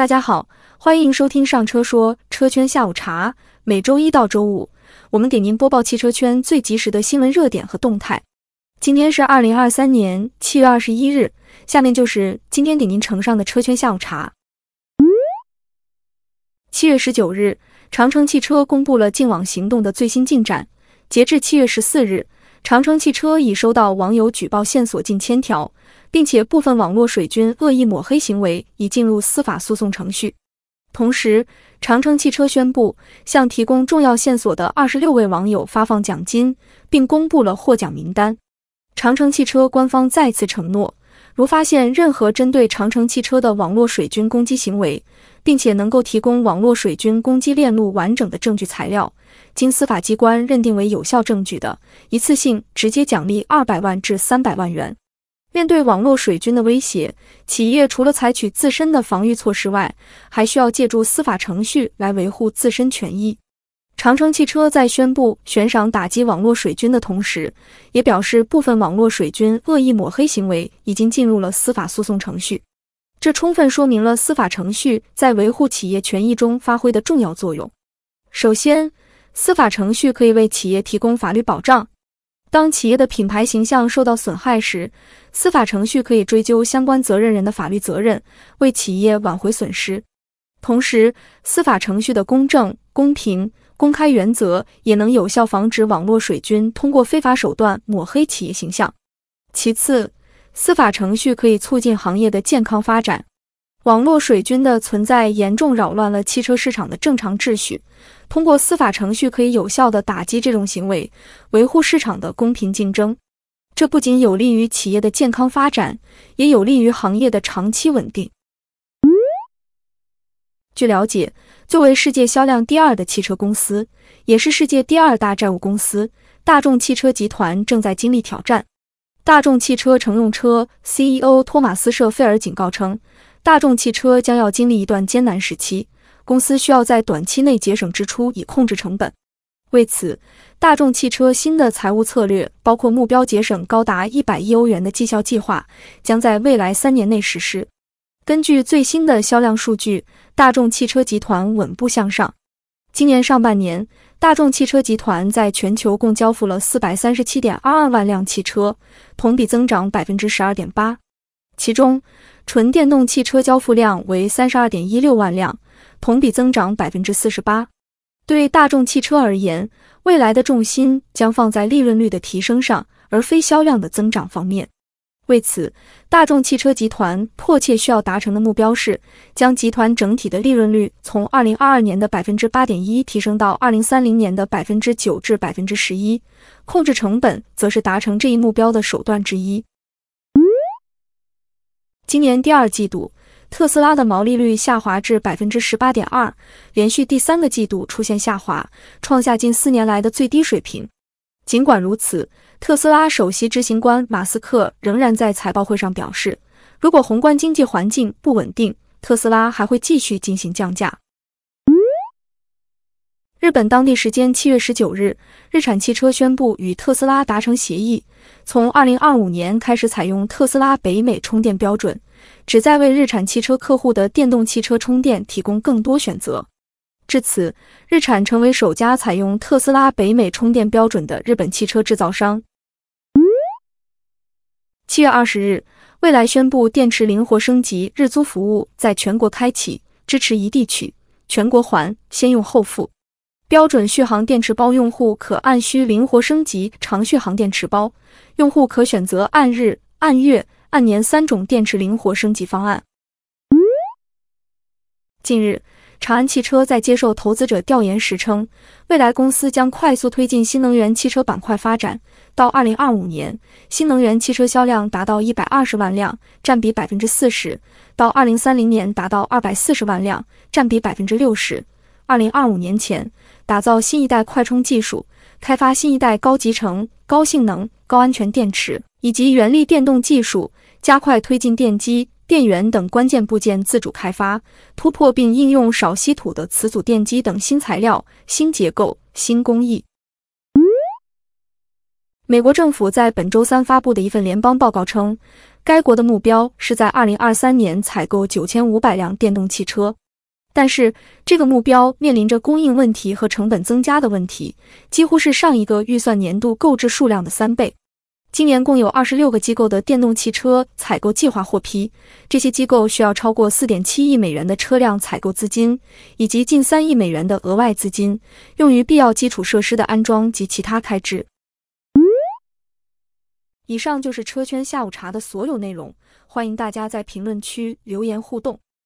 大家好，欢迎收听上车说车圈下午茶。每周一到周五，我们给您播报汽车圈最及时的新闻热点和动态。今天是二零二三年七月二十一日，下面就是今天给您呈上的车圈下午茶。七月十九日，长城汽车公布了净网行动的最新进展。截至七月十四日，长城汽车已收到网友举报线索近千条，并且部分网络水军恶意抹黑行为已进入司法诉讼程序。同时，长城汽车宣布向提供重要线索的二十六位网友发放奖金，并公布了获奖名单。长城汽车官方再次承诺，如发现任何针对长城汽车的网络水军攻击行为，并且能够提供网络水军攻击链路完整的证据材料，经司法机关认定为有效证据的，一次性直接奖励二百万至三百万元。面对网络水军的威胁，企业除了采取自身的防御措施外，还需要借助司法程序来维护自身权益。长城汽车在宣布悬赏打击网络水军的同时，也表示部分网络水军恶意抹黑行为已经进入了司法诉讼程序。这充分说明了司法程序在维护企业权益中发挥的重要作用。首先，司法程序可以为企业提供法律保障。当企业的品牌形象受到损害时，司法程序可以追究相关责任人的法律责任，为企业挽回损失。同时，司法程序的公正、公平。公开原则也能有效防止网络水军通过非法手段抹黑企业形象。其次，司法程序可以促进行业的健康发展。网络水军的存在严重扰乱了汽车市场的正常秩序，通过司法程序可以有效地打击这种行为，维护市场的公平竞争。这不仅有利于企业的健康发展，也有利于行业的长期稳定。据了解，作为世界销量第二的汽车公司，也是世界第二大债务公司，大众汽车集团正在经历挑战。大众汽车乘用车 CEO 托马斯·舍菲尔警告称，大众汽车将要经历一段艰难时期，公司需要在短期内节省支出以控制成本。为此，大众汽车新的财务策略包括目标节省高达一百亿欧元的绩效计划，将在未来三年内实施。根据最新的销量数据，大众汽车集团稳步向上。今年上半年，大众汽车集团在全球共交付了四百三十七点二二万辆汽车，同比增长百分之十二点八。其中，纯电动汽车交付量为三十二点一六万辆，同比增长百分之四十八。对大众汽车而言，未来的重心将放在利润率的提升上，而非销量的增长方面。为此，大众汽车集团迫切需要达成的目标是，将集团整体的利润率从二零二二年的百分之八点一提升到二零三零年的百分之九至百分之十一。控制成本则是达成这一目标的手段之一。今年第二季度，特斯拉的毛利率下滑至百分之十八点二，连续第三个季度出现下滑，创下近四年来的最低水平。尽管如此，特斯拉首席执行官马斯克仍然在财报会上表示，如果宏观经济环境不稳定，特斯拉还会继续进行降价。日本当地时间七月十九日，日产汽车宣布与特斯拉达成协议，从二零二五年开始采用特斯拉北美充电标准，旨在为日产汽车客户的电动汽车充电提供更多选择。至此，日产成为首家采用特斯拉北美充电标准的日本汽车制造商。七月二十日，蔚来宣布电池灵活升级日租服务在全国开启，支持一地取，全国还，先用后付。标准续航电池包用户可按需灵活升级长续航电池包，用户可选择按日、按月、按年三种电池灵活升级方案。近日。长安汽车在接受投资者调研时称，未来公司将快速推进新能源汽车板块发展，到二零二五年，新能源汽车销量达到一百二十万辆，占比百分之四十；到二零三零年达到二百四十万辆，占比百分之六十。二零二五年前，打造新一代快充技术，开发新一代高集成、高性能、高安全电池，以及原力电动技术，加快推进电机。电源等关键部件自主开发，突破并应用少稀土的磁阻电机等新材料、新结构、新工艺。美国政府在本周三发布的一份联邦报告称，该国的目标是在二零二三年采购九千五百辆电动汽车。但是，这个目标面临着供应问题和成本增加的问题，几乎是上一个预算年度购置数量的三倍。今年共有二十六个机构的电动汽车采购计划获批，这些机构需要超过四点七亿美元的车辆采购资金，以及近三亿美元的额外资金，用于必要基础设施的安装及其他开支。以上就是车圈下午茶的所有内容，欢迎大家在评论区留言互动。